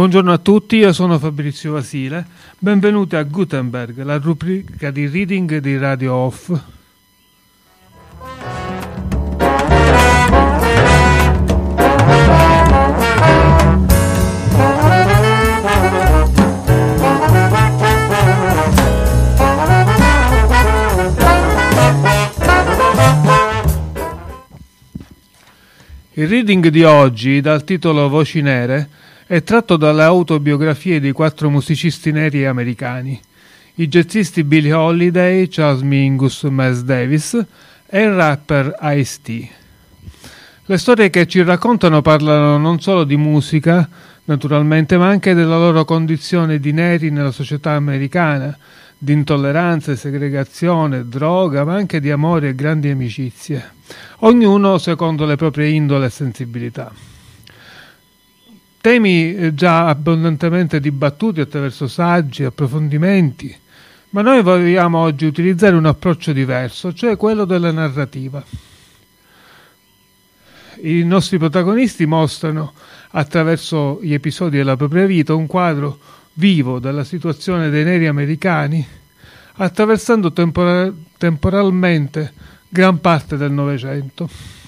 Buongiorno a tutti, io sono Fabrizio Vasile. Benvenuti a Gutenberg, la rubrica di reading di Radio Off. Il reading di oggi, dal titolo Voci Nere, è tratto dalle autobiografie di quattro musicisti neri americani, i jazzisti Billie Holiday, Charles Mingus, Miles Davis e il rapper Ice-T. Le storie che ci raccontano parlano non solo di musica, naturalmente, ma anche della loro condizione di neri nella società americana, di intolleranza, segregazione, droga, ma anche di amore e grandi amicizie, ognuno secondo le proprie indole e sensibilità. Temi eh, già abbondantemente dibattuti attraverso saggi, approfondimenti, ma noi vogliamo oggi utilizzare un approccio diverso, cioè quello della narrativa. I nostri protagonisti mostrano, attraverso gli episodi della propria vita, un quadro vivo della situazione dei neri americani, attraversando tempora- temporalmente gran parte del Novecento.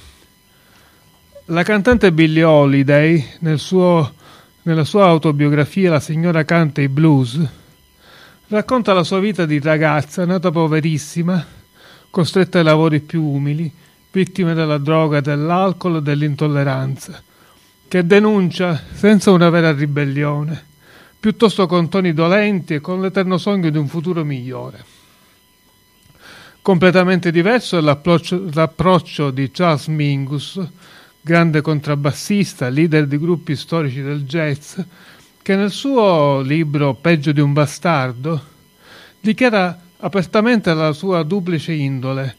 La cantante Billie Holiday, nel suo, nella sua autobiografia La signora canta i blues, racconta la sua vita di ragazza nata poverissima, costretta ai lavori più umili, vittima della droga, dell'alcol e dell'intolleranza, che denuncia senza una vera ribellione, piuttosto con toni dolenti e con l'eterno sogno di un futuro migliore. Completamente diverso è l'approccio, l'approccio di Charles Mingus, grande contrabbassista, leader di gruppi storici del jazz, che nel suo libro Peggio di un bastardo dichiara apertamente la sua duplice indole,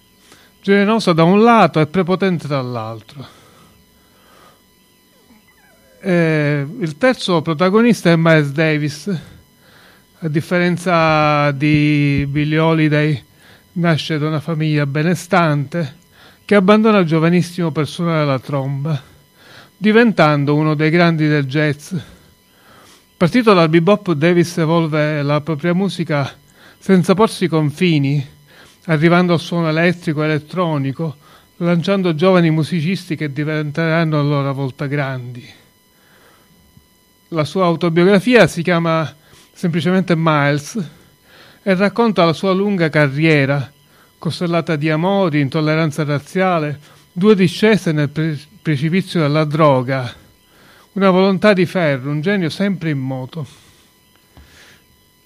generosa da un lato e prepotente dall'altro. E il terzo protagonista è Miles Davis, a differenza di Billie Holiday, nasce da una famiglia benestante che abbandona giovanissimo per suonare la tromba, diventando uno dei grandi del jazz. Partito dal bebop, Davis evolve la propria musica senza porsi confini, arrivando al suono elettrico e elettronico, lanciando giovani musicisti che diventeranno a loro volta grandi. La sua autobiografia si chiama semplicemente Miles e racconta la sua lunga carriera costellata di amori, intolleranza razziale, due discese nel pre- precipizio della droga, una volontà di ferro, un genio sempre in moto.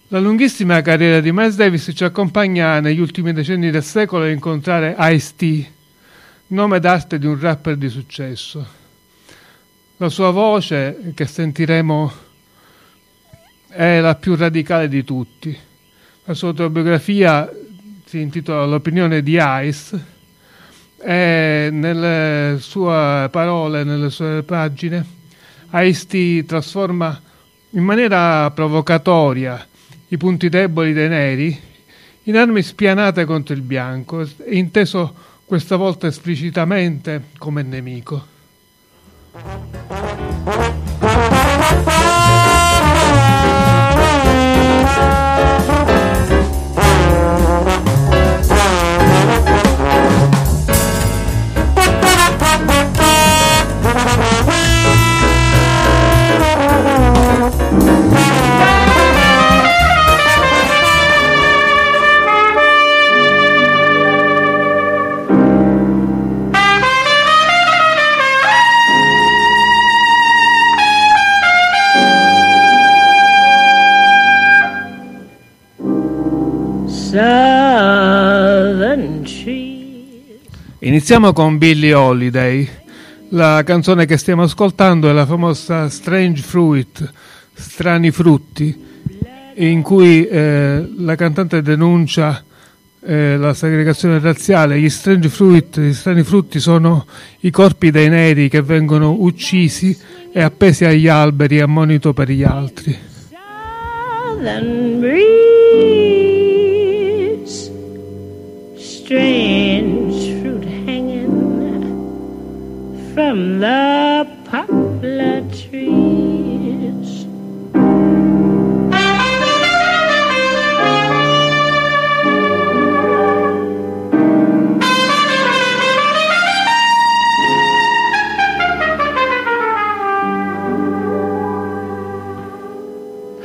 La lunghissima carriera di Miles Davis ci accompagna negli ultimi decenni del secolo a incontrare Ice-T, nome d'arte di un rapper di successo. La sua voce, che sentiremo, è la più radicale di tutti. La sua autobiografia si intitola L'opinione di Ice e nelle sue parole, nelle sue pagine, Ice trasforma in maniera provocatoria i punti deboli dei neri in armi spianate contro il bianco, inteso questa volta esplicitamente come nemico. Iniziamo con Billie Holiday. La canzone che stiamo ascoltando è la famosa Strange Fruit, Strani frutti, in cui eh, la cantante denuncia eh, la segregazione razziale. Gli strange fruit, gli strani frutti sono i corpi dei neri che vengono uccisi e appesi agli alberi a monito per gli altri. Southern breeze, strange from the poplar trees.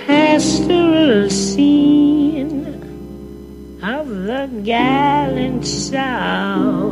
Pastoral scene of the gallant south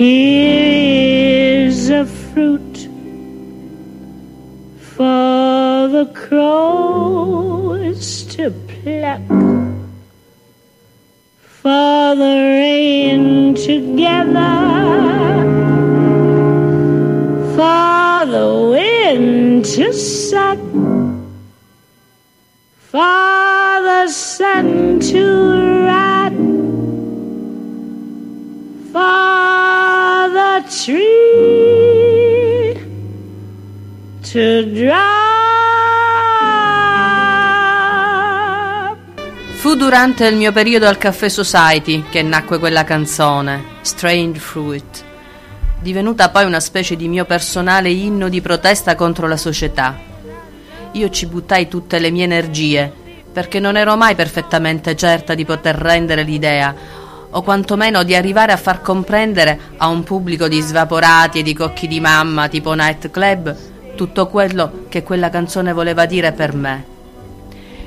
Here is a fruit for the crows to pluck, for the rain together, for the wind to suck, for the sun to tree to drop. Fu durante il mio periodo al Caffè Society che nacque quella canzone, Strange Fruit, divenuta poi una specie di mio personale inno di protesta contro la società. Io ci buttai tutte le mie energie, perché non ero mai perfettamente certa di poter rendere l'idea, o quantomeno di arrivare a far comprendere a un pubblico di svaporati e di cocchi di mamma tipo nightclub tutto quello che quella canzone voleva dire per me.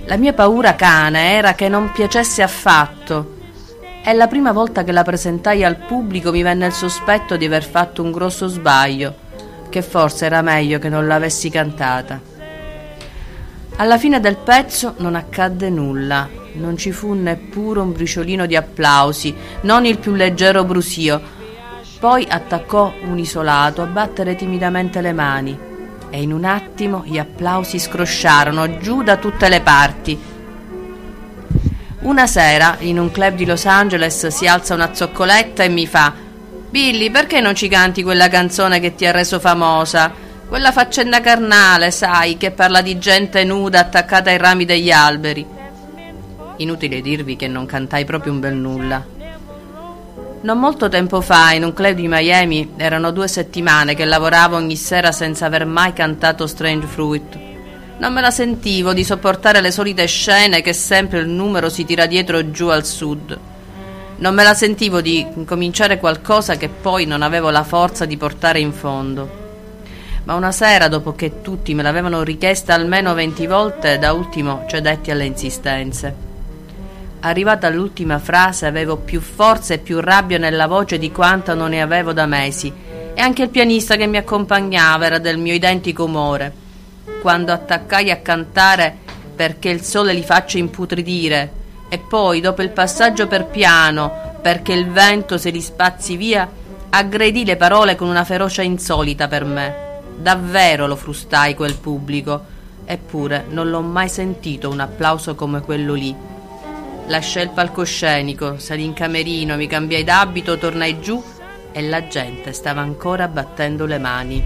La mia paura cane era che non piacesse affatto. E la prima volta che la presentai al pubblico mi venne il sospetto di aver fatto un grosso sbaglio, che forse era meglio che non l'avessi cantata. Alla fine del pezzo non accadde nulla, non ci fu neppure un briciolino di applausi, non il più leggero brusio. Poi attaccò un isolato a battere timidamente le mani e in un attimo gli applausi scrosciarono giù da tutte le parti. Una sera, in un club di Los Angeles, si alza una zoccoletta e mi fa: Billy, perché non ci canti quella canzone che ti ha reso famosa? Quella faccenda carnale, sai, che parla di gente nuda attaccata ai rami degli alberi. Inutile dirvi che non cantai proprio un bel nulla. Non molto tempo fa, in un club di Miami, erano due settimane che lavoravo ogni sera senza aver mai cantato Strange Fruit. Non me la sentivo di sopportare le solite scene che sempre il numero si tira dietro giù al sud. Non me la sentivo di cominciare qualcosa che poi non avevo la forza di portare in fondo. Ma una sera, dopo che tutti me l'avevano richiesta almeno venti volte, da ultimo cedetti alle insistenze. Arrivata all'ultima frase avevo più forza e più rabbia nella voce di quanto non ne avevo da mesi e anche il pianista che mi accompagnava era del mio identico umore. Quando attaccai a cantare perché il sole li faccia imputridire e poi dopo il passaggio per piano perché il vento se li spazzi via, aggredì le parole con una ferocia insolita per me. Davvero lo frustai quel pubblico, eppure non l'ho mai sentito un applauso come quello lì. Lasciai il palcoscenico, salì in camerino, mi cambiai d'abito, tornai giù e la gente stava ancora battendo le mani.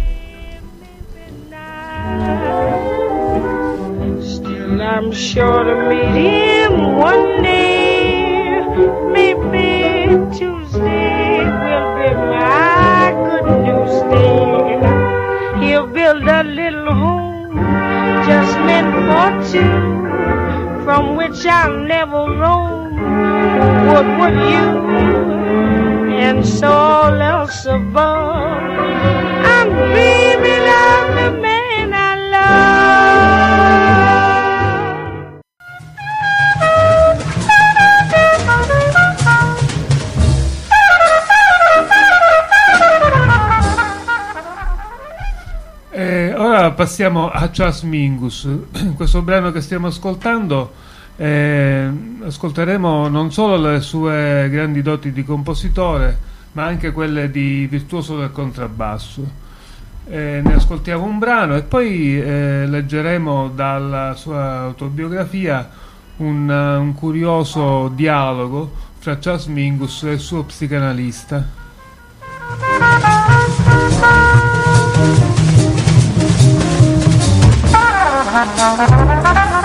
Still, I'm sure to meet him one day. Maybe Tuesday will be my good news day. Build a little home just meant for two, from which I'll never roam. What would you? And so all else above. I'm dreaming passiamo a Charles Mingus. In questo brano che stiamo ascoltando eh, ascolteremo non solo le sue grandi doti di compositore, ma anche quelle di virtuoso del contrabbasso. Eh, ne ascoltiamo un brano e poi eh, leggeremo dalla sua autobiografia un, un curioso dialogo fra Charles Mingus e il suo psicanalista. Música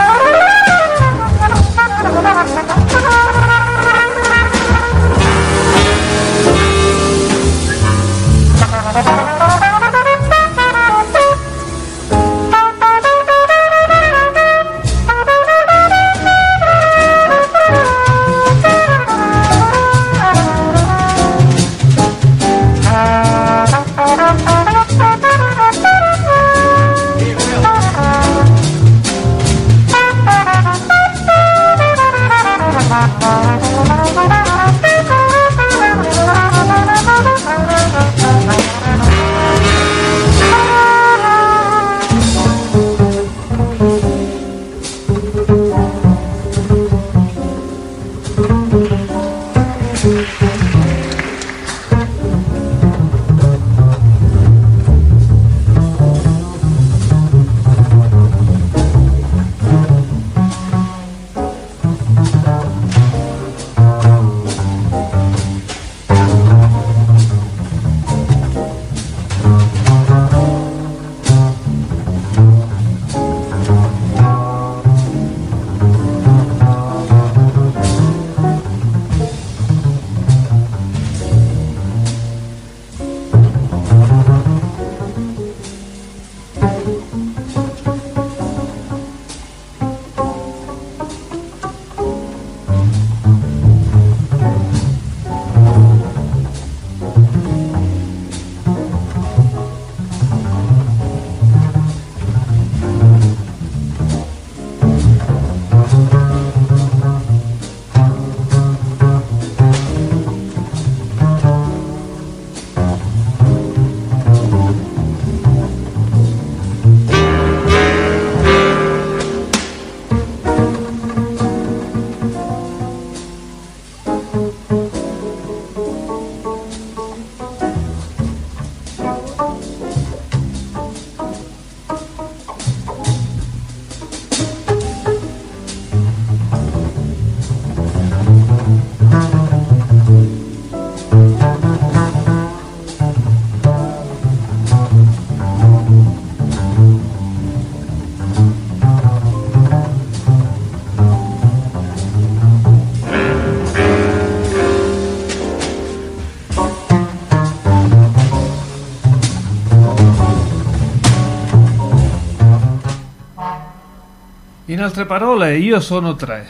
In altre parole, io sono tre.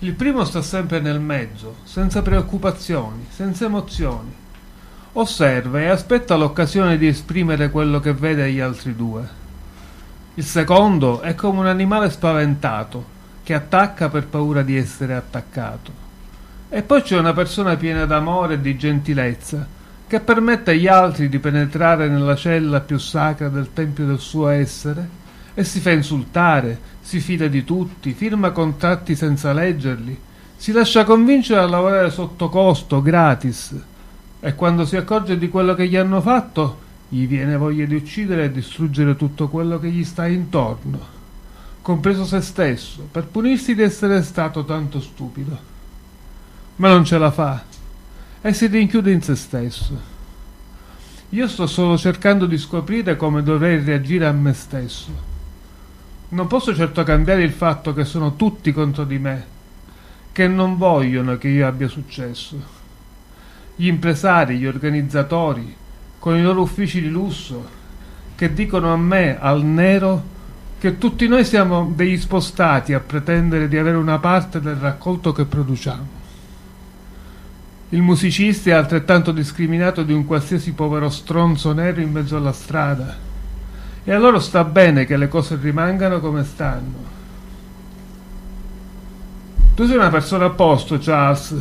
Il primo sta sempre nel mezzo, senza preoccupazioni, senza emozioni. Osserva e aspetta l'occasione di esprimere quello che vede agli altri due. Il secondo è come un animale spaventato che attacca per paura di essere attaccato. E poi c'è una persona piena d'amore e di gentilezza che permette agli altri di penetrare nella cella più sacra del tempio del suo essere e si fa insultare, si fida di tutti, firma contratti senza leggerli, si lascia convincere a lavorare sotto costo, gratis, e quando si accorge di quello che gli hanno fatto, gli viene voglia di uccidere e distruggere tutto quello che gli sta intorno, compreso se stesso, per punirsi di essere stato tanto stupido. Ma non ce la fa e si rinchiude in se stesso. Io sto solo cercando di scoprire come dovrei reagire a me stesso. Non posso certo cambiare il fatto che sono tutti contro di me, che non vogliono che io abbia successo. Gli impresari, gli organizzatori, con i loro uffici di lusso, che dicono a me, al nero, che tutti noi siamo degli spostati a pretendere di avere una parte del raccolto che produciamo. Il musicista è altrettanto discriminato di un qualsiasi povero stronzo nero in mezzo alla strada e a loro sta bene che le cose rimangano come stanno. Tu sei una persona a posto, Charles,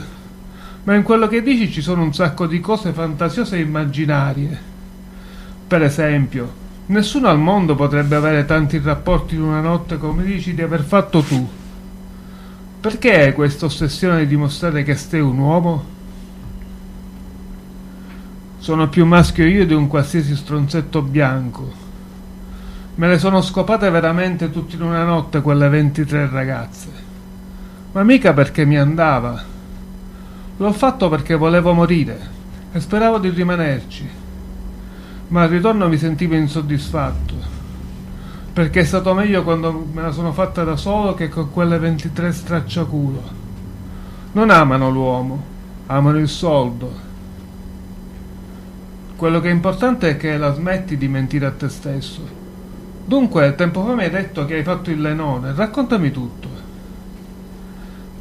ma in quello che dici ci sono un sacco di cose fantasiose e immaginarie. Per esempio, nessuno al mondo potrebbe avere tanti rapporti in una notte come dici di aver fatto tu. Perché hai questa ossessione di dimostrare che sei un uomo? Sono più maschio io di un qualsiasi stronzetto bianco. Me le sono scopate veramente tutte in una notte quelle 23 ragazze. Ma mica perché mi andava. L'ho fatto perché volevo morire e speravo di rimanerci. Ma al ritorno mi sentivo insoddisfatto. perché è stato meglio quando me la sono fatta da solo che con quelle 23 stracciaculo. Non amano l'uomo, amano il soldo. Quello che è importante è che la smetti di mentire a te stesso. Dunque, tempo fa mi hai detto che hai fatto il lenone, raccontami tutto.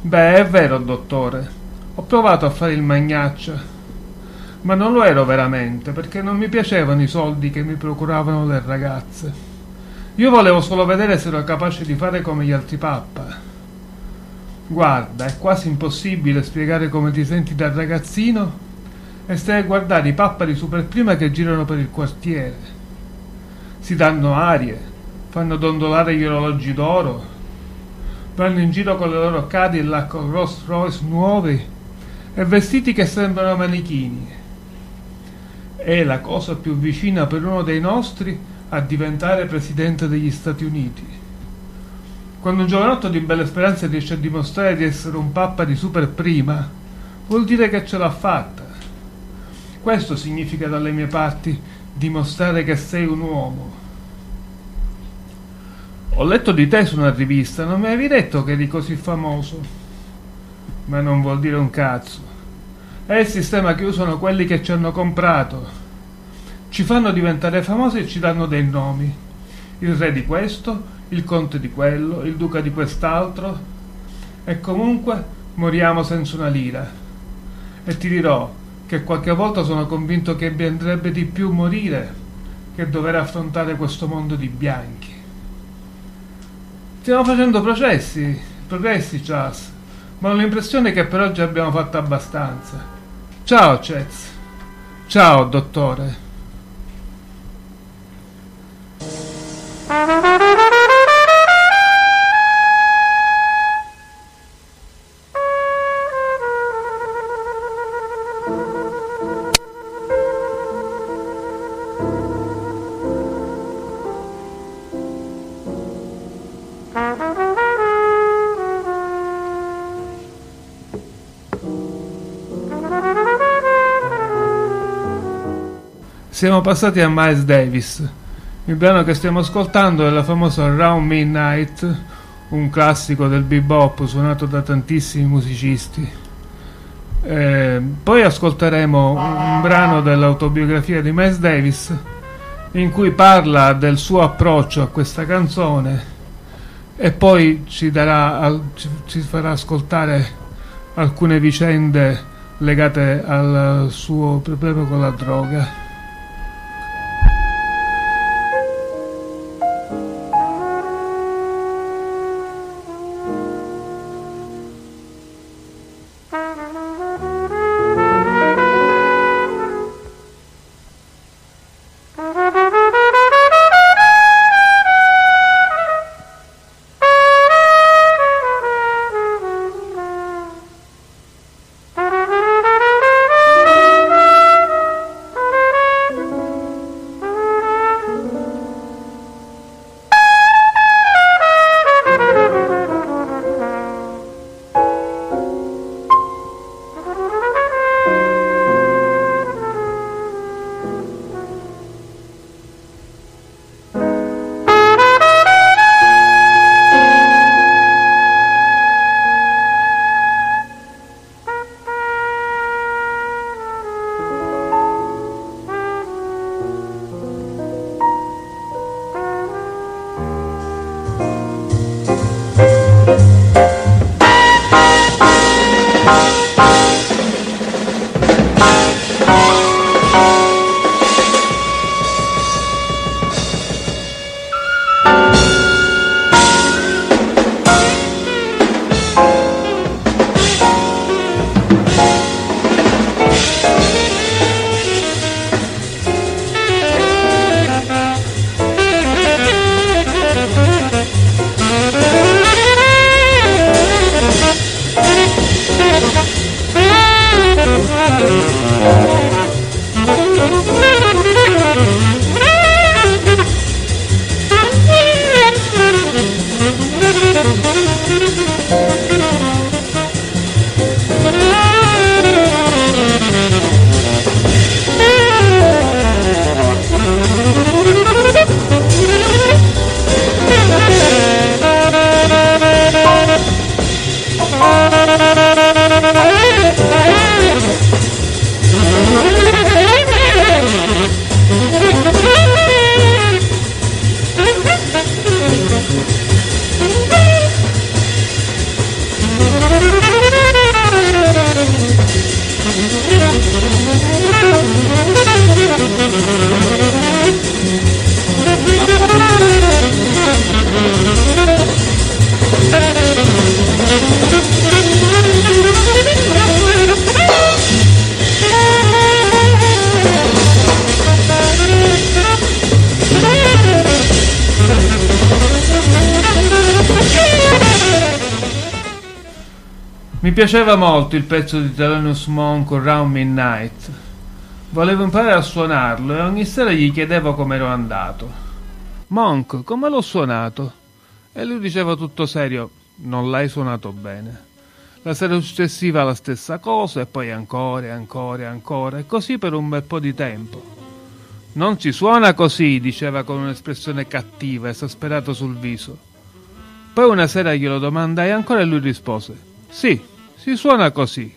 Beh, è vero, dottore. Ho provato a fare il magnaccia, ma non lo ero veramente, perché non mi piacevano i soldi che mi procuravano le ragazze. Io volevo solo vedere se ero capace di fare come gli altri pappa. Guarda, è quasi impossibile spiegare come ti senti da ragazzino e stai a guardare i pappari super prima che girano per il quartiere. Si danno arie, fanno dondolare gli orologi d'oro, vanno in giro con le loro Cadillac o Rolls Royce nuovi e vestiti che sembrano manichini. È la cosa più vicina per uno dei nostri a diventare presidente degli Stati Uniti. Quando un giovanotto di belle speranze riesce a dimostrare di essere un pappa di super prima, vuol dire che ce l'ha fatta. Questo significa dalle mie parti dimostrare che sei un uomo. Ho letto di te su una rivista, non mi avevi detto che eri così famoso. Ma non vuol dire un cazzo. È il sistema che usano quelli che ci hanno comprato ci fanno diventare famosi e ci danno dei nomi. Il re di questo, il conte di quello, il duca di quest'altro. E comunque moriamo senza una lira. E ti dirò che qualche volta sono convinto che mi andrebbe di più morire che dover affrontare questo mondo di bianchi. Stiamo facendo processi, progressi, Charles, ma ho l'impressione che per oggi abbiamo fatto abbastanza. Ciao, Cez. Ciao, dottore. Siamo passati a Miles Davis. Il brano che stiamo ascoltando è la famosa Round Midnight, un classico del bebop suonato da tantissimi musicisti. Eh, poi ascolteremo un brano dell'autobiografia di Miles Davis in cui parla del suo approccio a questa canzone e poi ci, darà, ci, farà ascoltare alcune vicende legate al suo problema con la droga. Piaceva molto il pezzo di Thelonious Monk Round Midnight. Volevo imparare a suonarlo e ogni sera gli chiedevo come ero andato. Monk, come l'ho suonato? E lui diceva tutto serio, non l'hai suonato bene. La sera successiva la stessa cosa e poi ancora e ancora e ancora e così per un bel po' di tempo. Non si suona così, diceva con un'espressione cattiva, esasperato sul viso. Poi una sera glielo domandai ancora e lui rispose: Sì, si suona così.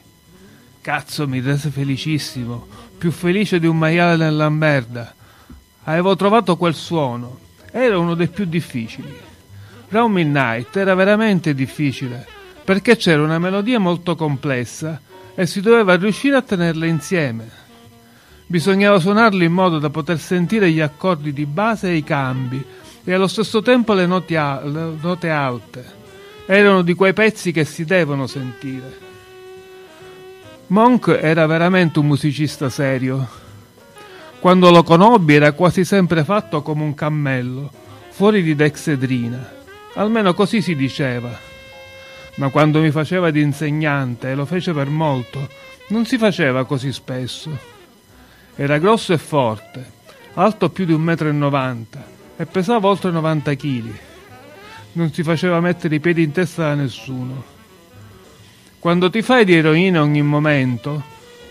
Cazzo, mi rese felicissimo, più felice di un maiale nella merda. Avevo trovato quel suono. Era uno dei più difficili. Round Midnight era veramente difficile perché c'era una melodia molto complessa e si doveva riuscire a tenerla insieme. Bisognava suonarlo in modo da poter sentire gli accordi di base e i cambi e allo stesso tempo le note, a- le note alte. Erano di quei pezzi che si devono sentire. Monk era veramente un musicista serio. Quando lo conobbi era quasi sempre fatto come un cammello, fuori di Dexedrina. Almeno così si diceva ma quando mi faceva di insegnante, e lo fece per molto, non si faceva così spesso. Era grosso e forte, alto più di un metro e novanta, e pesava oltre 90 chili. Non si faceva mettere i piedi in testa da nessuno. Quando ti fai di eroina ogni momento,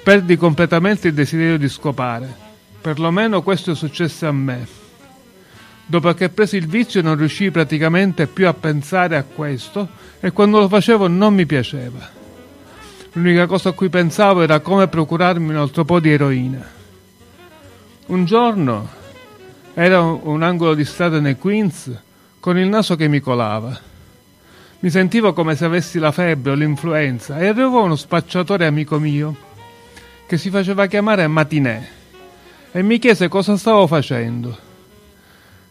perdi completamente il desiderio di scopare. Perlomeno questo è successo a me. Dopo che presi il vizio non riuscii praticamente più a pensare a questo e quando lo facevo non mi piaceva. L'unica cosa a cui pensavo era come procurarmi un altro po' di eroina. Un giorno era un angolo di strada nei Queens con il naso che mi colava. Mi sentivo come se avessi la febbre o l'influenza e arrivò uno spacciatore amico mio che si faceva chiamare Matinè e mi chiese cosa stavo facendo.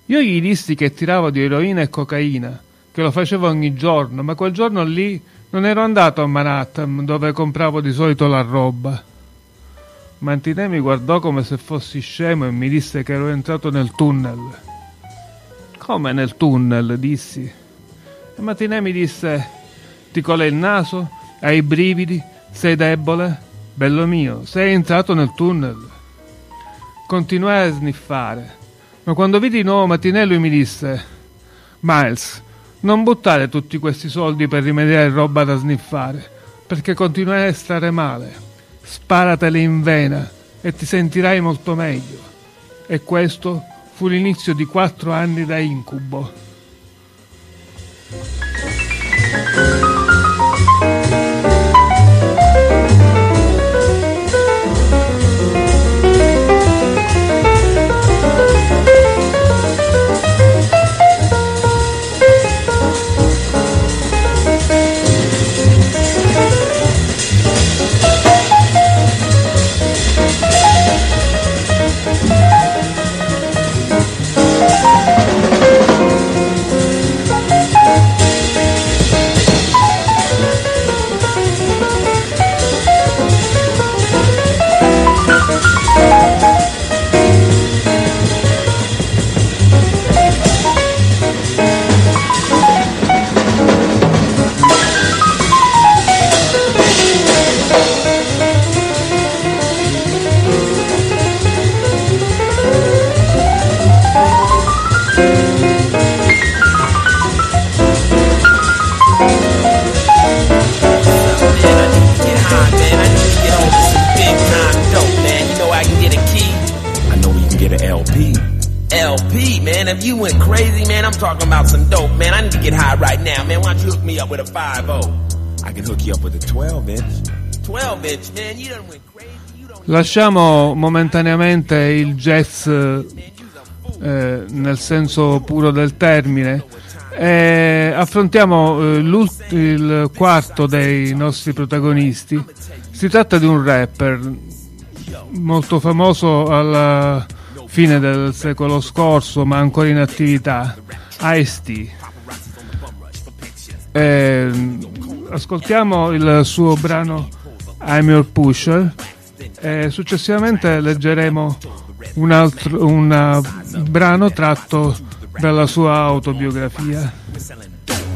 Io gli dissi che tiravo di eroina e cocaina, che lo facevo ogni giorno, ma quel giorno lì non ero andato a Manhattan dove compravo di solito la roba. Mantinè mi guardò come se fossi scemo e mi disse che ero entrato nel tunnel. Come nel tunnel? dissi. E Mantinè mi disse: Ti cola il naso? Hai i brividi? Sei debole? Bello mio, sei entrato nel tunnel. Continuai a sniffare. Ma quando vidi di nuovo Mattinè lui mi disse Miles, non buttare tutti questi soldi per rimediare roba da sniffare, perché continuerai a stare male. Sparatele in vena e ti sentirai molto meglio. E questo fu l'inizio di quattro anni da incubo. Lasciamo momentaneamente il jazz eh, nel senso puro del termine e affrontiamo eh, il quarto dei nostri protagonisti. Si tratta di un rapper molto famoso alla fine del secolo scorso, ma ancora in attività, Ice-T. Eh, ascoltiamo il suo brano I'm Your Pusher e successivamente leggeremo un altro un brano tratto dalla sua autobiografia.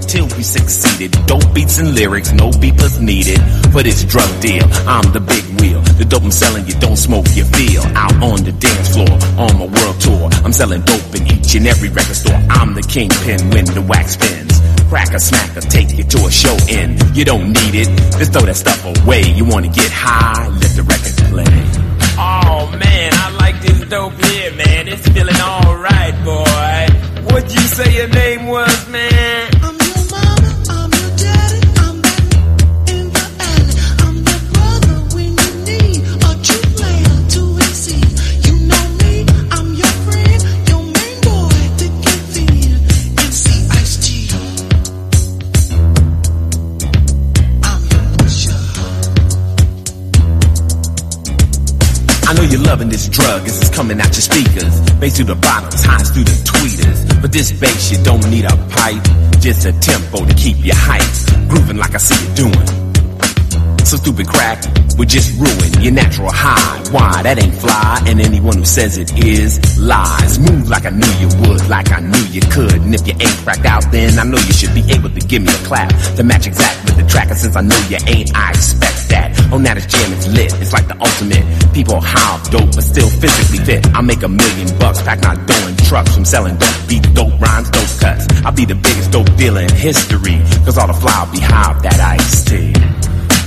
until we succeeded. Dope beats and lyrics, no beepers needed. For this drug deal, I'm the big wheel. The dope I'm selling, you don't smoke, you feel. Out on the dance floor, on my world tour. I'm selling dope in each and every record store. I'm the kingpin when the wax spins. Crack a smack or take you to a show in. You don't need it, just throw that stuff away. You wanna get high, let the record play. Oh man, I like this dope here, man. It's feeling alright, boy. What'd you say your name was, man? You're loving this drug as it's coming out your speakers. Bass through the bottles, highs through the tweeters. But this bass, you don't need a pipe, just a tempo to keep you hyped. Grooving like I see you doing. So stupid crack would just ruin your natural high. Why? That ain't fly, and anyone who says it is lies. Move like I knew you would, like I knew you could. And if you ain't cracked out, then I know you should be able to give me a clap to match exact with the track. And since I know you ain't, I expect that. Oh, now this jam is lit. It's like the ultimate. People off dope, but still physically fit. I make a million bucks, pack my dough in trucks from selling dope beats, dope rhymes, dope cuts. I'll be the biggest dope dealer in history, cause all the fly will be high that iced tea.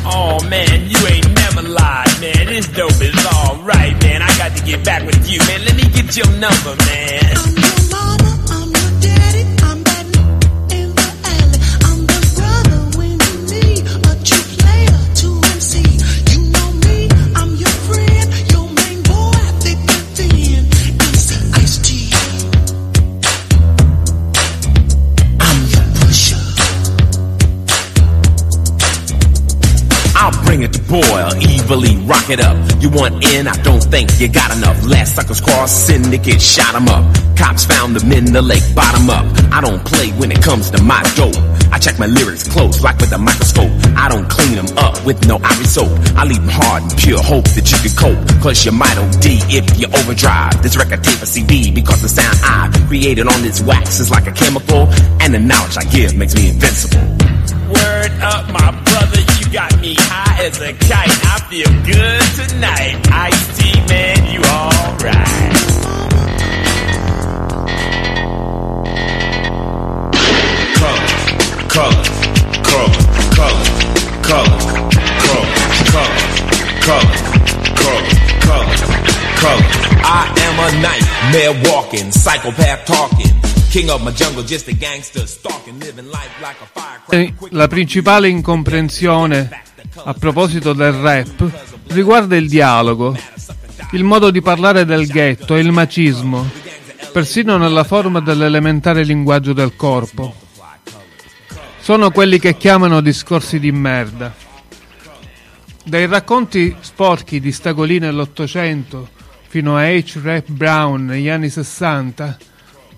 Oh man, you ain't never lied, man. This dope is alright, man. I got to get back with you, man. Let me get your number, man. Bring it to boil, evilly rock it up. You want in? I don't think you got enough. Last suckers cross, syndicate shot 'em up. Cops found them in the lake, bottom up. I don't play when it comes to my dope. I check my lyrics close, like with a microscope. I don't clean them up with no ivory soap. I leave them hard and pure, hope that you can cope. Cause you might OD if you overdrive. This record tape a CD because the sound I created on this wax is like a chemical. And the knowledge I give makes me invincible. Word up, my brother, got me high as a kite. I feel good tonight. Ice T, man, you alright. Colors, colors, colors, colors, colors, colors, colors, colors, colors, colors. I am a nightmare walking, psychopath talking. King of my jungle, just a gangster stalking, living life like a firecracker. La principale incomprensione a proposito del rap riguarda il dialogo, il modo di parlare del ghetto e il macismo, persino nella forma dell'elementare linguaggio del corpo. Sono quelli che chiamano discorsi di merda. Dai racconti sporchi di Stagolì nell'Ottocento fino a H. Rap Brown negli anni 60,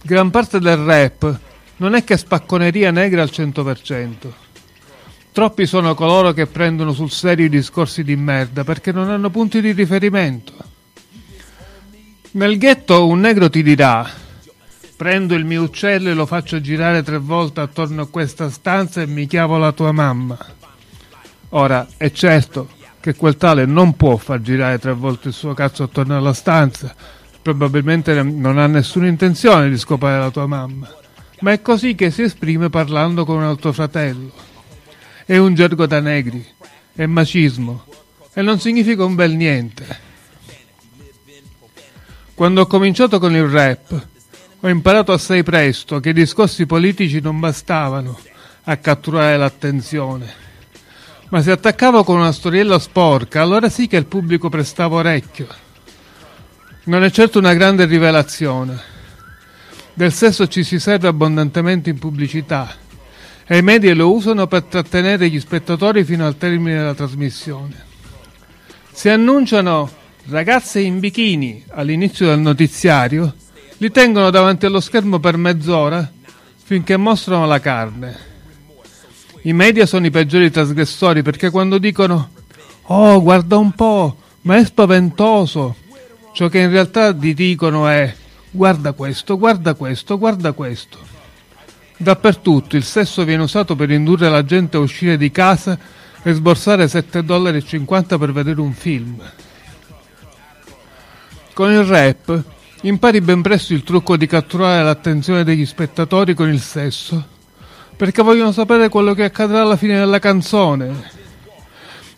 gran parte del rap non è che spacconeria negra al 100%. Troppi sono coloro che prendono sul serio i discorsi di merda perché non hanno punti di riferimento. Nel ghetto un negro ti dirà prendo il mio uccello e lo faccio girare tre volte attorno a questa stanza e mi chiavo la tua mamma. Ora, è certo che quel tale non può far girare tre volte il suo cazzo attorno alla stanza, probabilmente non ha nessuna intenzione di scopare la tua mamma, ma è così che si esprime parlando con un altro fratello. È un gergo da negri, è macismo, e non significa un bel niente. Quando ho cominciato con il rap, ho imparato assai presto che i discorsi politici non bastavano a catturare l'attenzione. Ma se attaccavo con una storiella sporca, allora sì che il pubblico prestava orecchio. Non è certo una grande rivelazione. Del sesso ci si serve abbondantemente in pubblicità e i media lo usano per trattenere gli spettatori fino al termine della trasmissione. Se annunciano ragazze in bikini all'inizio del notiziario, li tengono davanti allo schermo per mezz'ora finché mostrano la carne. I media sono i peggiori trasgressori perché quando dicono Oh, guarda un po', ma è spaventoso. Ciò che in realtà ti dicono è guarda questo, guarda questo, guarda questo. Dappertutto il sesso viene usato per indurre la gente a uscire di casa e sborsare 7,50 dollari per vedere un film. Con il rap impari ben presto il trucco di catturare l'attenzione degli spettatori con il sesso, perché vogliono sapere quello che accadrà alla fine della canzone.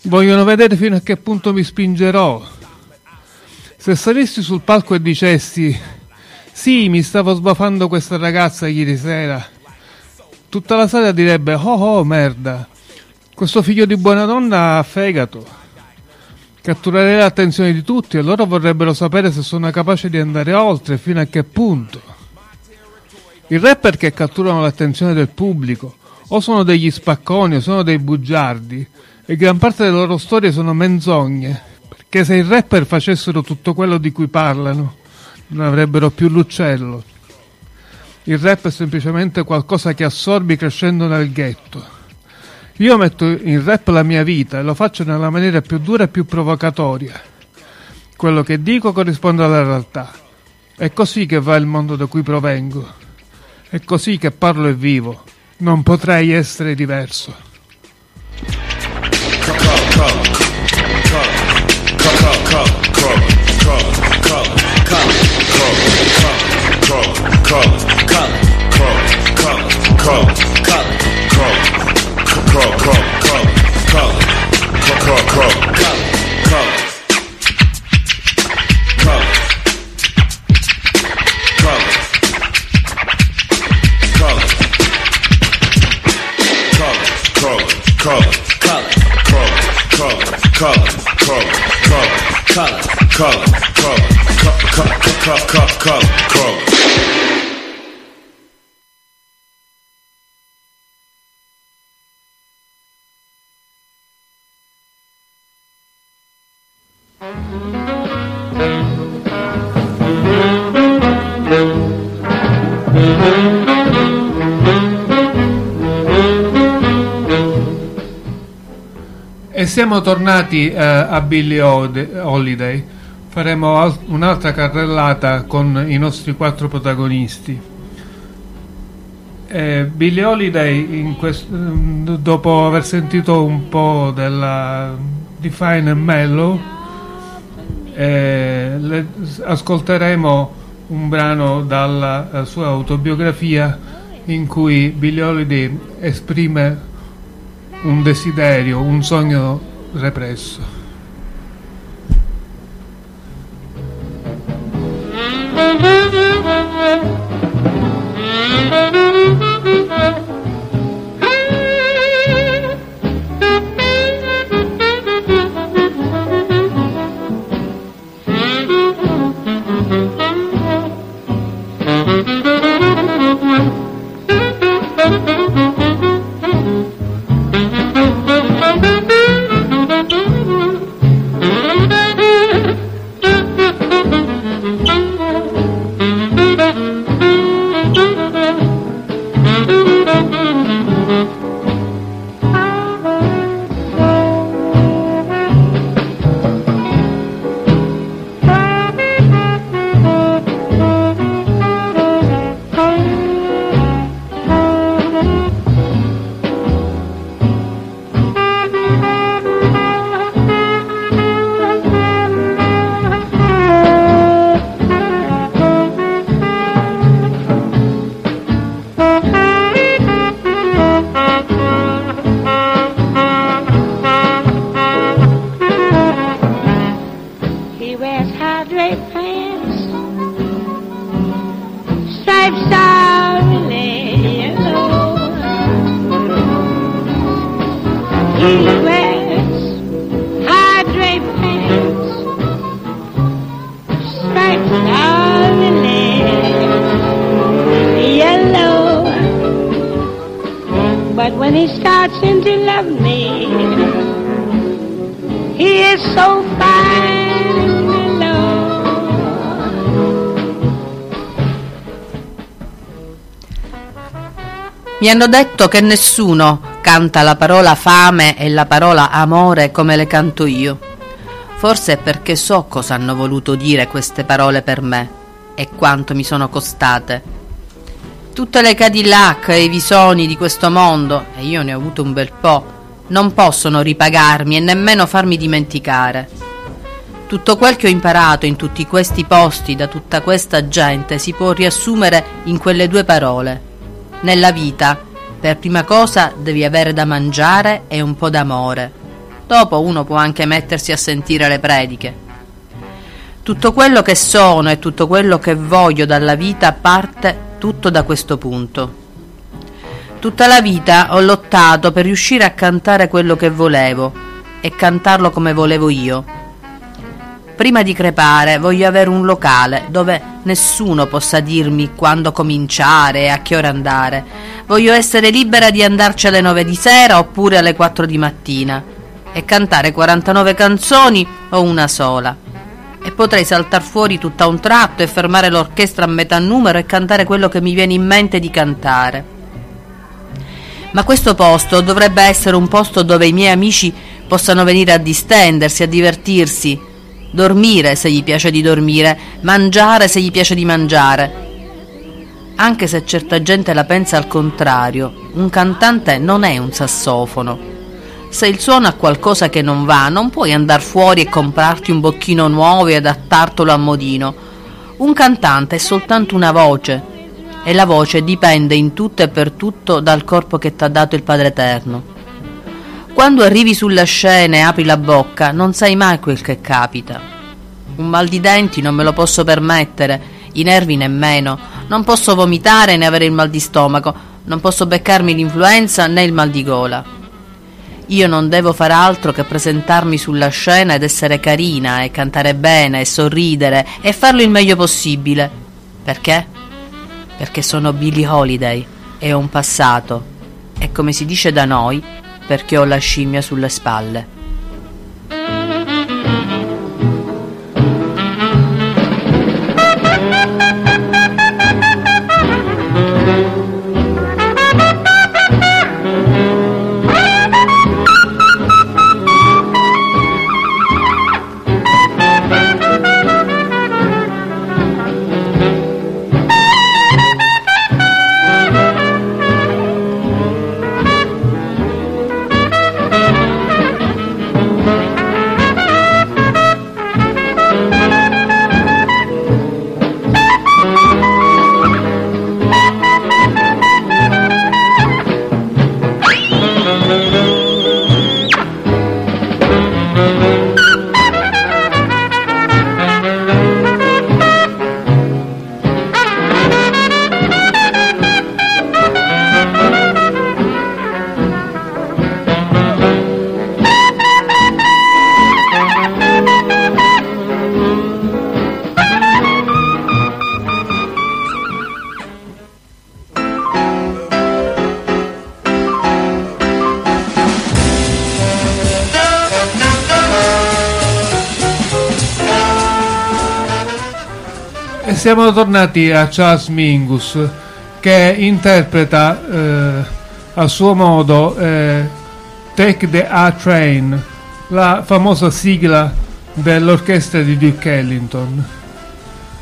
Vogliono vedere fino a che punto mi spingerò. Se salissi sul palco e dicessi sì, mi stavo sbafando questa ragazza ieri sera, tutta la sala direbbe oh oh merda, questo figlio di buona donna ha fegato. Catturerei l'attenzione di tutti e loro vorrebbero sapere se sono capace di andare oltre, fino a che punto. I rapper che catturano l'attenzione del pubblico o sono degli spacconi o sono dei bugiardi e gran parte delle loro storie sono menzogne, perché se i rapper facessero tutto quello di cui parlano non avrebbero più l'uccello. Il rap è semplicemente qualcosa che assorbi crescendo nel ghetto. Io metto in rap la mia vita e lo faccio nella maniera più dura e più provocatoria. Quello che dico corrisponde alla realtà. È così che va il mondo da cui provengo. È così che parlo e vivo. Non potrei essere diverso. E siamo tornati eh, a Billie Holiday. Faremo al- un'altra carrellata con i nostri quattro protagonisti. Eh, Billie Holiday, quest- mm, dopo aver sentito un po' della di Fine and Mellow, eh, le- ascolteremo un brano dalla eh, sua autobiografia in cui Billie Holiday esprime un desiderio, un sogno represso. Mi hanno detto che nessuno canta la parola fame e la parola amore come le canto io. Forse è perché so cosa hanno voluto dire queste parole per me e quanto mi sono costate. Tutte le Cadillac e i visoni di questo mondo, e io ne ho avuto un bel po', non possono ripagarmi e nemmeno farmi dimenticare. Tutto quel che ho imparato in tutti questi posti da tutta questa gente si può riassumere in quelle due parole. Nella vita, per prima cosa devi avere da mangiare e un po' d'amore. Dopo uno può anche mettersi a sentire le prediche. Tutto quello che sono e tutto quello che voglio dalla vita parte tutto da questo punto. Tutta la vita ho lottato per riuscire a cantare quello che volevo e cantarlo come volevo io. Prima di crepare voglio avere un locale dove nessuno possa dirmi quando cominciare e a che ora andare. Voglio essere libera di andarci alle 9 di sera oppure alle 4 di mattina e cantare 49 canzoni o una sola. E potrei saltar fuori tutto a un tratto e fermare l'orchestra a metà numero e cantare quello che mi viene in mente di cantare. Ma questo posto dovrebbe essere un posto dove i miei amici possano venire a distendersi, a divertirsi, dormire se gli piace di dormire, mangiare se gli piace di mangiare. Anche se certa gente la pensa al contrario, un cantante non è un sassofono. Se il suono ha qualcosa che non va, non puoi andare fuori e comprarti un bocchino nuovo e adattartelo a modino. Un cantante è soltanto una voce e la voce dipende in tutto e per tutto dal corpo che ti ha dato il Padre Eterno. Quando arrivi sulla scena e apri la bocca, non sai mai quel che capita. Un mal di denti non me lo posso permettere, i nervi nemmeno. Non posso vomitare né avere il mal di stomaco, non posso beccarmi l'influenza né il mal di gola. Io non devo fare altro che presentarmi sulla scena ed essere carina e cantare bene e sorridere e farlo il meglio possibile. Perché? Perché sono Billie Holiday e ho un passato e come si dice da noi, perché ho la scimmia sulle spalle. Tornati a Charles Mingus che interpreta eh, a suo modo eh, Take the A Train, la famosa sigla dell'orchestra di Duke Ellington.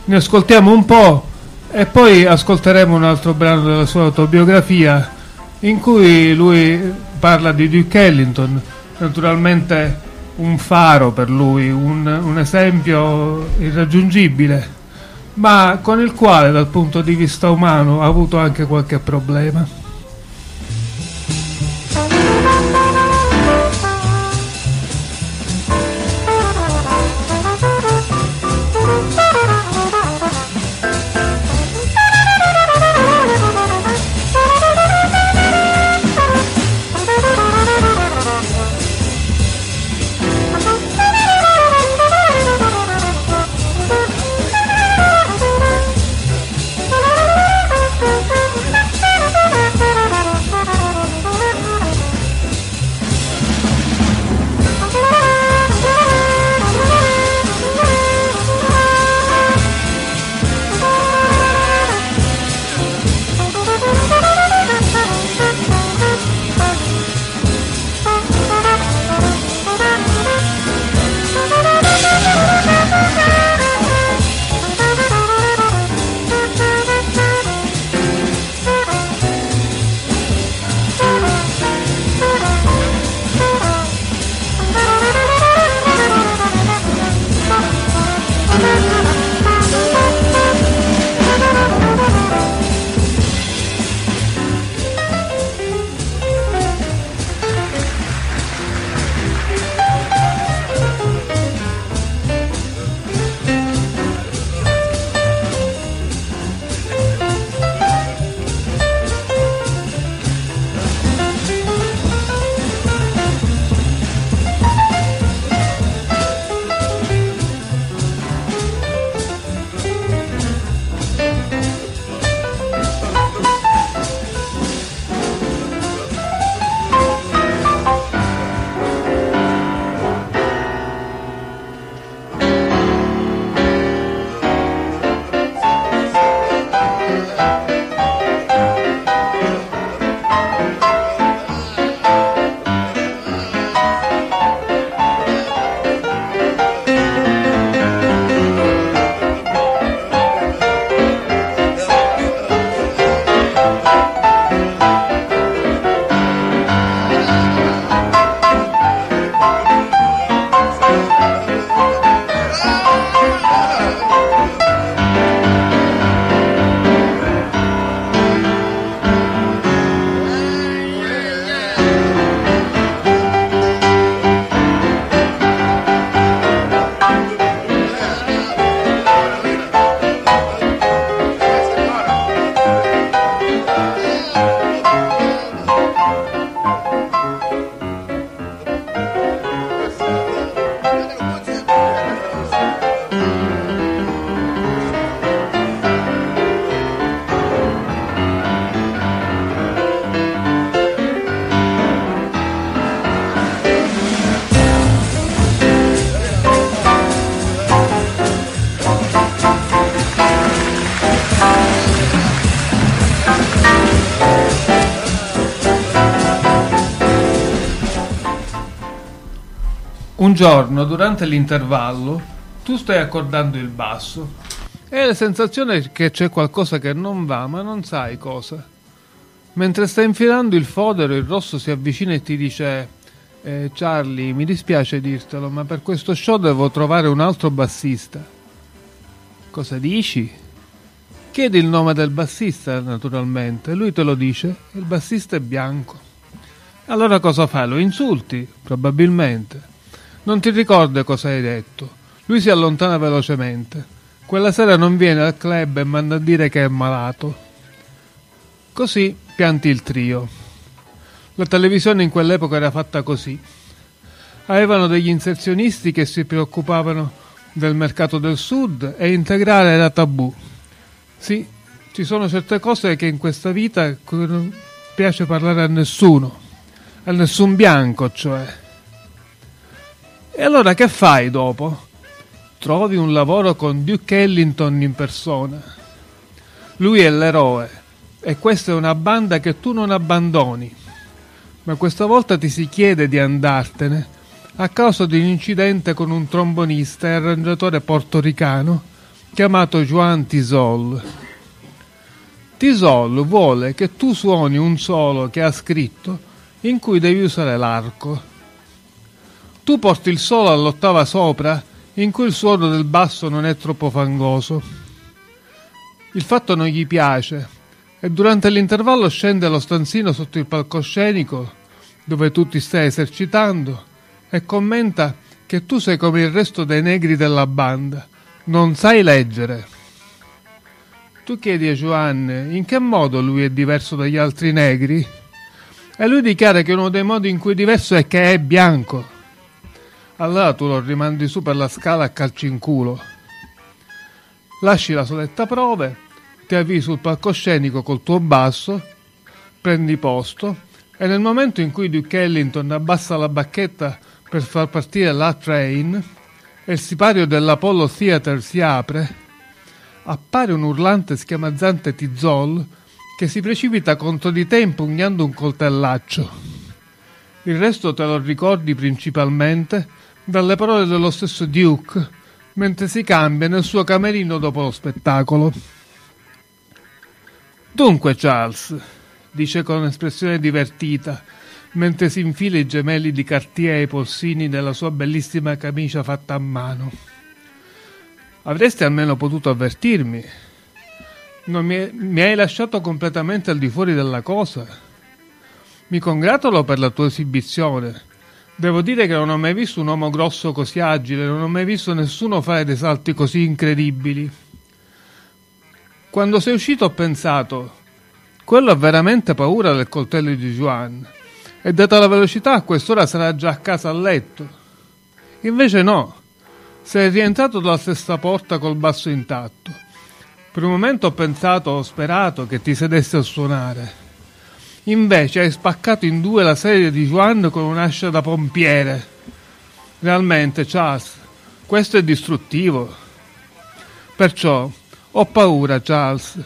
Ne ascoltiamo un po' e poi ascolteremo un altro brano della sua autobiografia in cui lui parla di Duke Ellington, naturalmente un faro per lui, un, un esempio irraggiungibile ma con il quale dal punto di vista umano ha avuto anche qualche problema. Giorno, durante l'intervallo, tu stai accordando il basso e hai la sensazione che c'è qualcosa che non va, ma non sai cosa. Mentre stai infilando il fodero, il rosso si avvicina e ti dice: eh, Charlie, mi dispiace dirtelo, ma per questo show devo trovare un altro bassista. Cosa dici? Chiedi il nome del bassista, naturalmente. Lui te lo dice. Il bassista è bianco. Allora cosa fai? Lo insulti? Probabilmente. Non ti ricorda cosa hai detto. Lui si allontana velocemente. Quella sera non viene al club e manda a dire che è malato. Così pianti il trio. La televisione in quell'epoca era fatta così. Avevano degli inserzionisti che si preoccupavano del mercato del sud e integrare era tabù. Sì, ci sono certe cose che in questa vita non piace parlare a nessuno, a nessun bianco, cioè. E allora che fai dopo? Trovi un lavoro con Duke Ellington in persona. Lui è l'eroe e questa è una banda che tu non abbandoni. Ma questa volta ti si chiede di andartene a causa di un incidente con un trombonista e arrangiatore portoricano chiamato Juan Tisol. Tisol vuole che tu suoni un solo che ha scritto in cui devi usare l'arco. Tu porti il solo all'ottava sopra in cui il suono del basso non è troppo fangoso. Il fatto non gli piace e durante l'intervallo scende allo stanzino sotto il palcoscenico dove tu ti stai esercitando e commenta che tu sei come il resto dei negri della banda, non sai leggere. Tu chiedi a Joan in che modo lui è diverso dagli altri negri e lui dichiara che uno dei modi in cui è diverso è che è bianco. Allora tu lo rimandi su per la scala a calci in culo. Lasci la soletta prove, ti avvii sul palcoscenico col tuo basso, prendi posto e nel momento in cui Duke Ellington abbassa la bacchetta per far partire la train e il sipario dell'Apollo Theater si apre, appare un urlante schiamazzante Tizol che si precipita contro di te impugnando un coltellaccio. Il resto te lo ricordi principalmente dalle parole dello stesso Duke mentre si cambia nel suo camerino dopo lo spettacolo. Dunque, Charles, dice con espressione divertita, mentre si infila i gemelli di Cartier ai polsini della sua bellissima camicia fatta a mano. Avresti almeno potuto avvertirmi. Non mi, mi hai lasciato completamente al di fuori della cosa. Mi congratulo per la tua esibizione. Devo dire che non ho mai visto un uomo grosso così agile, non ho mai visto nessuno fare dei salti così incredibili. Quando sei uscito ho pensato, quello ha veramente paura del coltello di Juan e data la velocità a quest'ora sarà già a casa a letto. Invece no, sei rientrato dalla stessa porta col basso intatto. Per un momento ho pensato, ho sperato che ti sedessi a suonare. Invece hai spaccato in due la serie di Juan con un'ascia da pompiere. Realmente, Charles, questo è distruttivo. Perciò ho paura, Charles.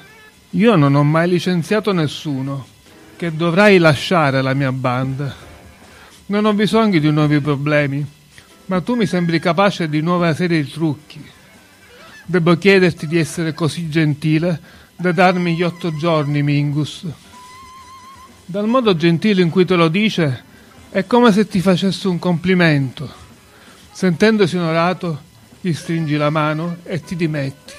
Io non ho mai licenziato nessuno. Che dovrai lasciare la mia banda. Non ho bisogno di nuovi problemi, ma tu mi sembri capace di nuova serie di trucchi. Devo chiederti di essere così gentile da darmi gli otto giorni, Mingus. Dal modo gentile in cui te lo dice, è come se ti facesse un complimento. Sentendosi onorato, gli stringi la mano e ti dimetti.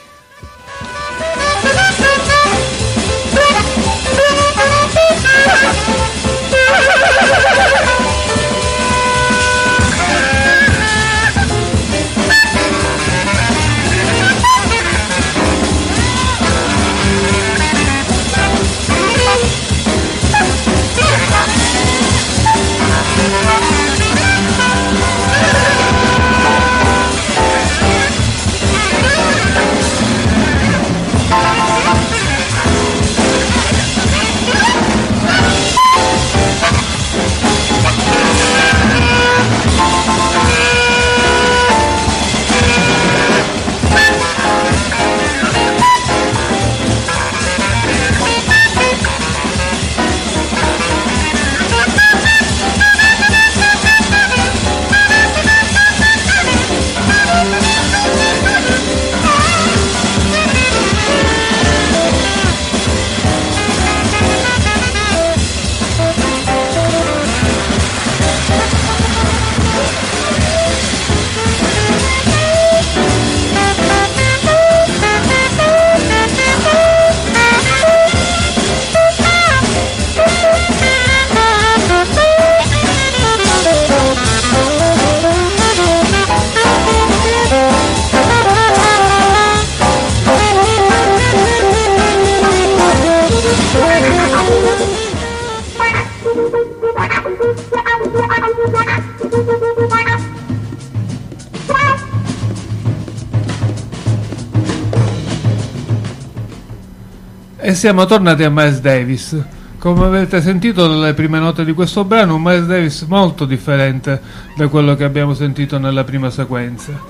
Siamo tornati a Miles Davis. Come avete sentito dalle prime note di questo brano, un Miles Davis molto differente da quello che abbiamo sentito nella prima sequenza.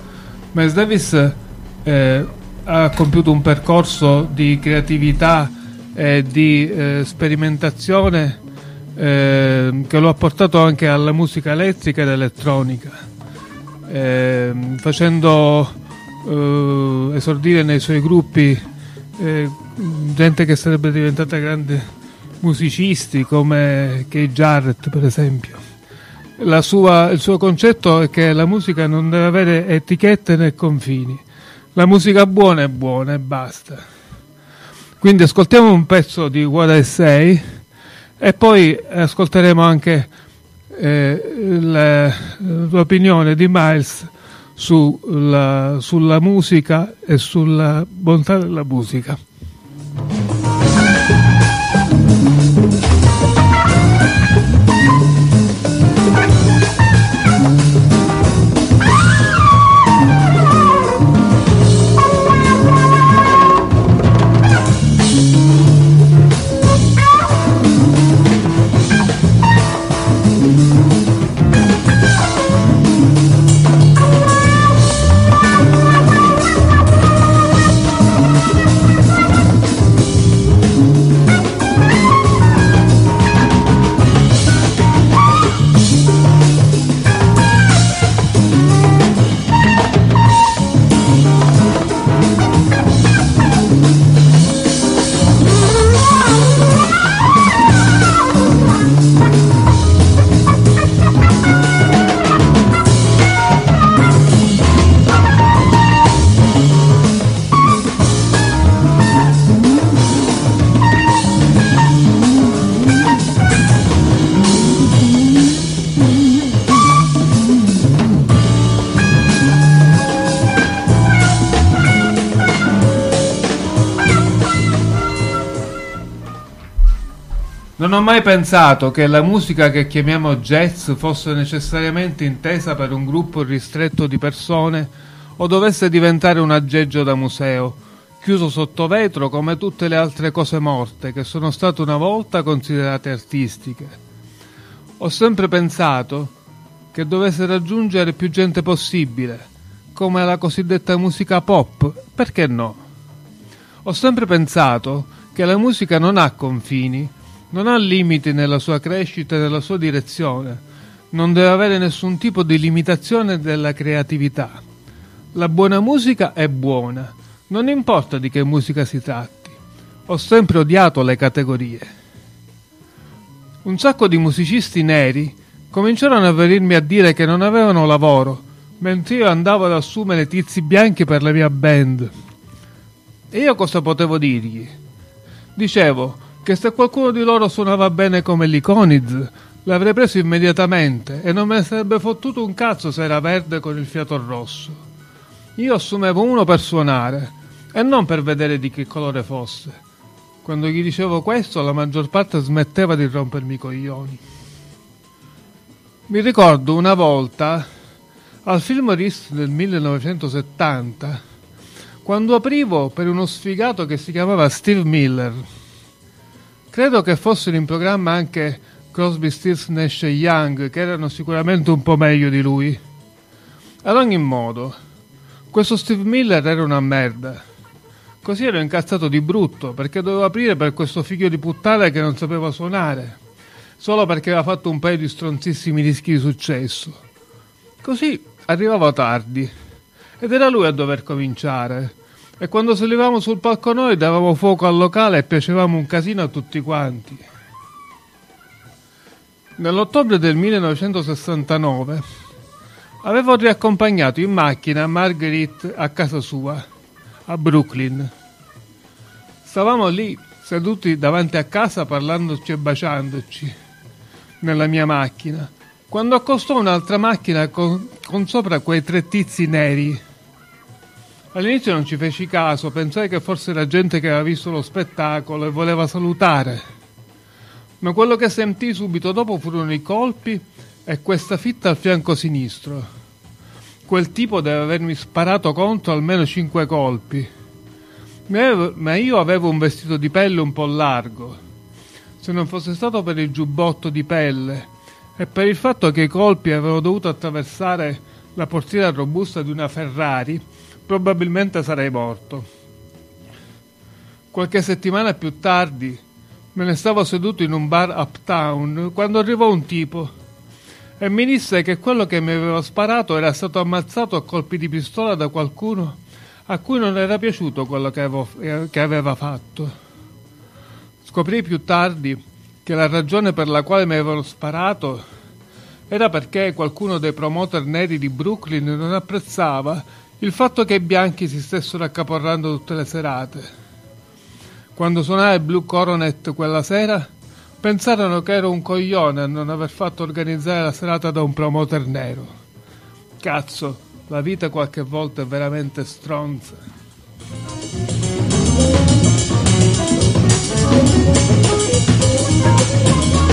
Miles Davis eh, ha compiuto un percorso di creatività e di eh, sperimentazione eh, che lo ha portato anche alla musica elettrica ed elettronica, eh, facendo eh, esordire nei suoi gruppi eh, gente che sarebbe diventata grandi musicisti come Kay Jarrett per esempio. Sua- il suo concetto è che la musica non deve avere etichette né confini. La musica buona è buona e basta. Quindi ascoltiamo un pezzo di What I Say e poi ascolteremo anche eh, l'opinione di Miles sulla, sulla musica e sulla bontà della musica. Non ho pensato che la musica che chiamiamo jazz fosse necessariamente intesa per un gruppo ristretto di persone o dovesse diventare un aggeggio da museo, chiuso sotto vetro come tutte le altre cose morte che sono state una volta considerate artistiche. Ho sempre pensato che dovesse raggiungere più gente possibile, come la cosiddetta musica pop, perché no? Ho sempre pensato che la musica non ha confini, non ha limiti nella sua crescita e nella sua direzione, non deve avere nessun tipo di limitazione della creatività. La buona musica è buona, non importa di che musica si tratti. ho sempre odiato le categorie. Un sacco di musicisti neri cominciarono a venirmi a dire che non avevano lavoro, mentre io andavo ad assumere tizi bianchi per la mia band. E io cosa potevo dirgli? Dicevo che se qualcuno di loro suonava bene come l'Iconiz, l'avrei preso immediatamente e non me ne sarebbe fottuto un cazzo se era verde con il fiato rosso. Io assumevo uno per suonare e non per vedere di che colore fosse. Quando gli dicevo questo, la maggior parte smetteva di rompermi i coglioni. Mi ricordo una volta al film Rist del 1970 quando aprivo per uno sfigato che si chiamava Steve Miller. Credo che fossero in programma anche Crosby, Stills, Nash e Young, che erano sicuramente un po' meglio di lui. Ad ogni modo, questo Steve Miller era una merda. Così ero incazzato di brutto, perché dovevo aprire per questo figlio di puttana che non sapeva suonare, solo perché aveva fatto un paio di stronzissimi rischi di successo. Così arrivavo tardi, ed era lui a dover cominciare. E quando salivamo sul palco noi davamo fuoco al locale e piacevamo un casino a tutti quanti. Nell'ottobre del 1969 avevo riaccompagnato in macchina Marguerite a casa sua, a Brooklyn. Stavamo lì, seduti davanti a casa parlandoci e baciandoci, nella mia macchina, quando accostò un'altra macchina con, con sopra quei tre tizi neri. All'inizio non ci feci caso, pensai che fosse la gente che aveva visto lo spettacolo e voleva salutare. Ma quello che sentii subito dopo furono i colpi e questa fitta al fianco sinistro. Quel tipo deve avermi sparato contro almeno cinque colpi. Ma io avevo un vestito di pelle un po' largo. Se non fosse stato per il giubbotto di pelle e per il fatto che i colpi avevano dovuto attraversare la portiera robusta di una Ferrari, probabilmente sarei morto. Qualche settimana più tardi me ne stavo seduto in un bar uptown quando arrivò un tipo e mi disse che quello che mi aveva sparato era stato ammazzato a colpi di pistola da qualcuno a cui non era piaciuto quello che, avevo, che aveva fatto. Scoprì più tardi che la ragione per la quale mi avevano sparato era perché qualcuno dei promoter neri di Brooklyn non apprezzava il fatto che i bianchi si stessero accaporrando tutte le serate. Quando suonai Blue Coronet quella sera, pensarono che ero un coglione a non aver fatto organizzare la serata da un promoter nero. Cazzo, la vita qualche volta è veramente stronza. I'm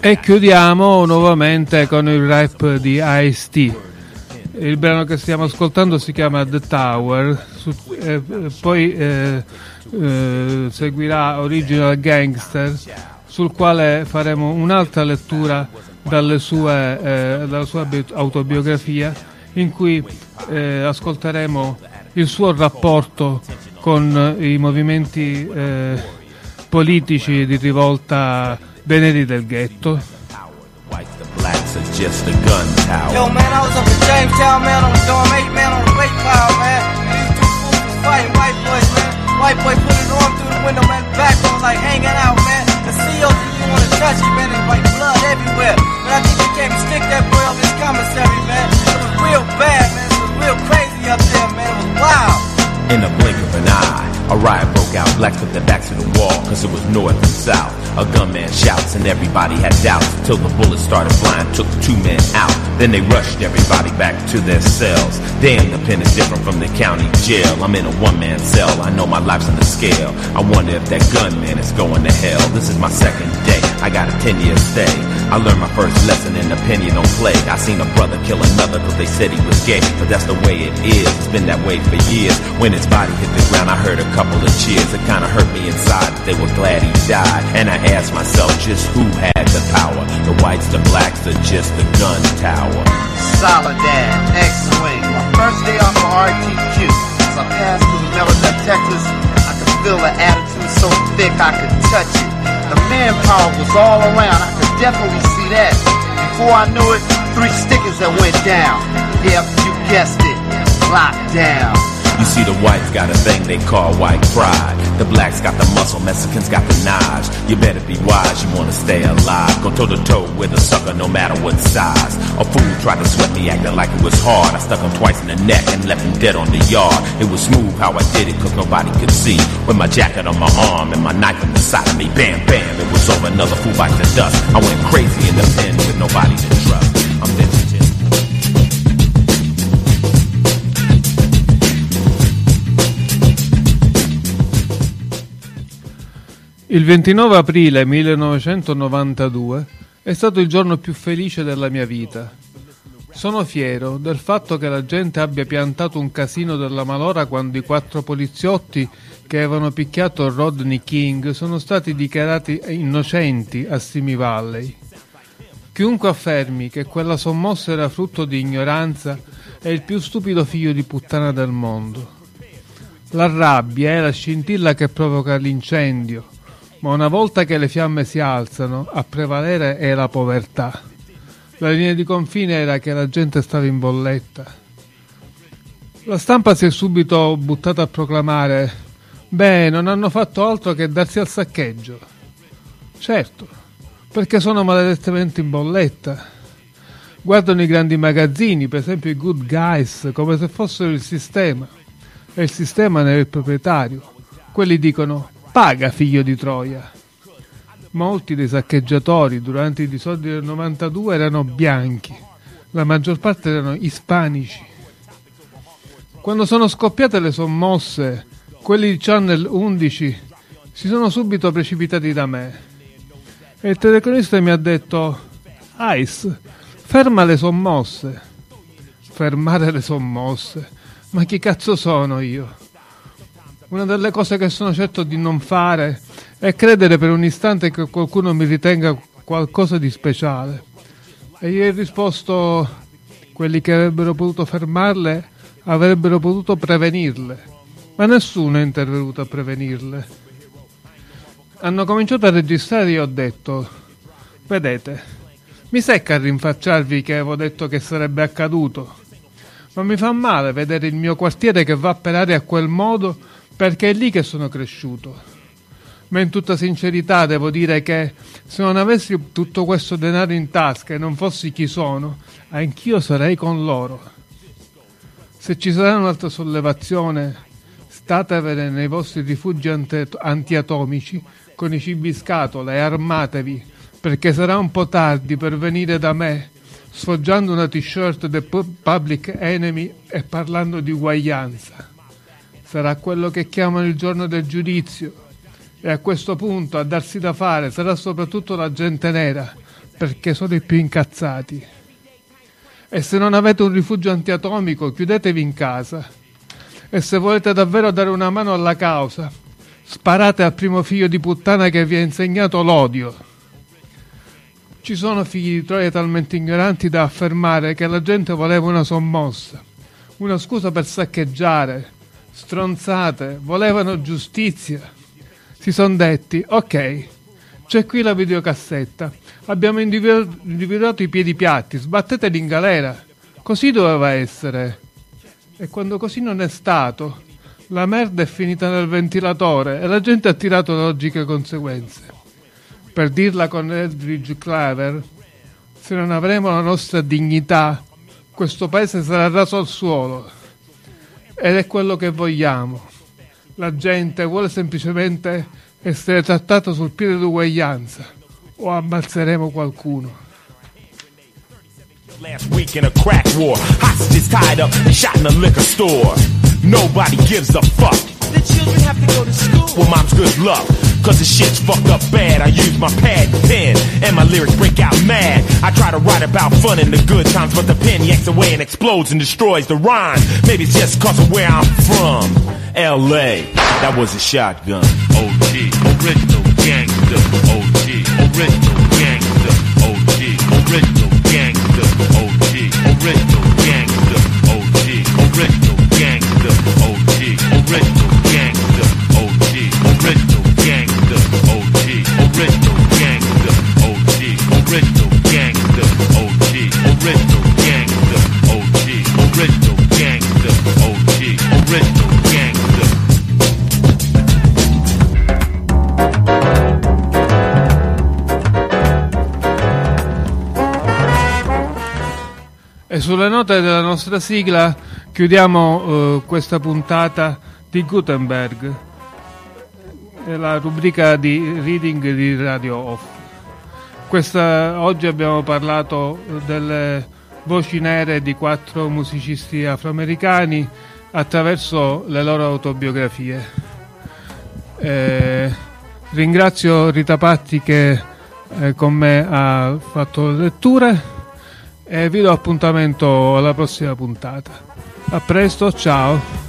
E chiudiamo nuovamente con il rap di Ice-T. Il brano che stiamo ascoltando si chiama The Tower, su- eh, poi eh, eh, seguirà Original Gangster, sul quale faremo un'altra lettura sue, eh, dalla sua bi- autobiografia, in cui eh, ascolteremo il suo rapporto con i movimenti eh, politici di rivolta dei neri del ghetto. Yo, man, I was up in Jamestown, man, on the dorm, eight man on the weight pile, man. Fighting white boys, man. White boy put his arm through the window, man, back on like hanging out, man. The CEO like blood everywhere. But I think they came to stick that boy on this commissary, man. It was real bad, man. In the blink of an eye, a riot broke out. Blacks put their backs to the wall, cause it was north and south. A gunman shouts, and everybody had doubts until the bullets started flying, took two men out. Then they rushed everybody back to their cells. Damn, the pen is different from the county jail. I'm in a one man cell, I know my life's on the scale. I wonder if that gunman is going to hell. This is my second day, I got a 10 year stay. I learned my first lesson in opinion don't play. I seen a brother kill another cause they said he was gay. But that's the way it is, it's been that way for years. When his body hit the ground, I heard a couple of cheers. It kinda hurt me inside, they were glad he died. And I asked myself just who had the power? The whites, the blacks, or just the gun tower? Soledad, X-Wing. My first day off of RTQ. As I passed through the metal detectors, I could feel the attitude so thick I could touch it. The manpower was all around. I could definitely see that. Before I knew it, three stickers that went down. Yep, you guessed it. Locked down. You see, the whites got a thing they call white pride. The blacks got the muscle, Mexicans got the knives. You better be wise, you wanna stay alive. Go toe to toe with a sucker, no matter what size. A fool tried to sweat me, acting like it was hard. I stuck him twice in the neck and left him dead on the yard. It was smooth how I did it, cause nobody could see. With my jacket on my arm and my knife on the side of me, bam, bam, it was over. Another fool bites the dust. I went crazy in the pen with nobody to Il 29 aprile 1992 è stato il giorno più felice della mia vita. Sono fiero del fatto che la gente abbia piantato un casino della malora quando i quattro poliziotti che avevano picchiato Rodney King sono stati dichiarati innocenti a Simi Valley. Chiunque affermi che quella sommossa era frutto di ignoranza è il più stupido figlio di puttana del mondo. La rabbia è la scintilla che provoca l'incendio, ma una volta che le fiamme si alzano, a prevalere è la povertà. La linea di confine era che la gente stava in bolletta. La stampa si è subito buttata a proclamare: Beh, non hanno fatto altro che darsi al saccheggio. Certo, perché sono maledettamente in bolletta. Guardano i grandi magazzini, per esempio i Good Guys, come se fossero il sistema. E il sistema ne è il proprietario. Quelli dicono: Paga, figlio di Troia. Molti dei saccheggiatori durante i disordini del 92 erano bianchi, la maggior parte erano ispanici. Quando sono scoppiate le sommosse, quelli di Channel 11 si sono subito precipitati da me. E il telecronista mi ha detto: Ice, ferma le sommosse. Fermare le sommosse? Ma chi cazzo sono io? Una delle cose che sono certo di non fare è credere per un istante che qualcuno mi ritenga qualcosa di speciale. E io ho risposto: quelli che avrebbero potuto fermarle avrebbero potuto prevenirle, ma nessuno è intervenuto a prevenirle. Hanno cominciato a registrare e io ho detto: Vedete, mi secca rinfacciarvi che avevo detto che sarebbe accaduto, ma mi fa male vedere il mio quartiere che va per aria a quel modo perché è lì che sono cresciuto. Ma in tutta sincerità devo dire che se non avessi tutto questo denaro in tasca e non fossi chi sono, anch'io sarei con loro. Se ci sarà un'altra sollevazione, statevene nei vostri rifugi antiatomici con i cibi scatola e armatevi, perché sarà un po' tardi per venire da me, sfoggiando una t-shirt del Pu- Public Enemy e parlando di uguaglianza. Sarà quello che chiamano il giorno del giudizio. E a questo punto a darsi da fare sarà soprattutto la gente nera, perché sono i più incazzati. E se non avete un rifugio antiatomico, chiudetevi in casa. E se volete davvero dare una mano alla causa, sparate al primo figlio di puttana che vi ha insegnato l'odio. Ci sono figli di Troia talmente ignoranti da affermare che la gente voleva una sommossa, una scusa per saccheggiare, stronzate, volevano giustizia. Si sono detti, ok, c'è qui la videocassetta, abbiamo individu- individuato i piedi piatti, sbatteteli in galera. Così doveva essere. E quando così non è stato, la merda è finita nel ventilatore e la gente ha tirato logiche conseguenze. Per dirla con Eldridge Clever, se non avremo la nostra dignità, questo paese sarà raso al suolo. Ed è quello che vogliamo. La gente vuole semplicemente essere trattata sul piede d'uguaglianza o ammazzeremo qualcuno. Last week in a crack war, hostages tied up and shot in a liquor store. Nobody gives a fuck. The children have to go to school. Well, mom's good luck. Cause the shit's fucked up bad. I use my pad and pen, and my lyrics break out mad. I try to write about fun in the good times, but the pen yanks away and explodes and destroys the rhyme. Maybe it's just cause of where I'm from. LA, that was a shotgun. OG, original gangster. OG, original gangster. OG, original gangster. OG, original gangster. OG, original gangster. OG, original original gangster. OG, original gangster. OG, original gangster. E sulle note della nostra sigla chiudiamo eh, questa puntata di Gutenberg, la rubrica di reading di Radio Off. Questa- oggi abbiamo parlato eh, delle voci nere di quattro musicisti afroamericani attraverso le loro autobiografie. Eh, ringrazio Rita Patti che eh, con me ha fatto le letture e vi do appuntamento alla prossima puntata. A presto, ciao!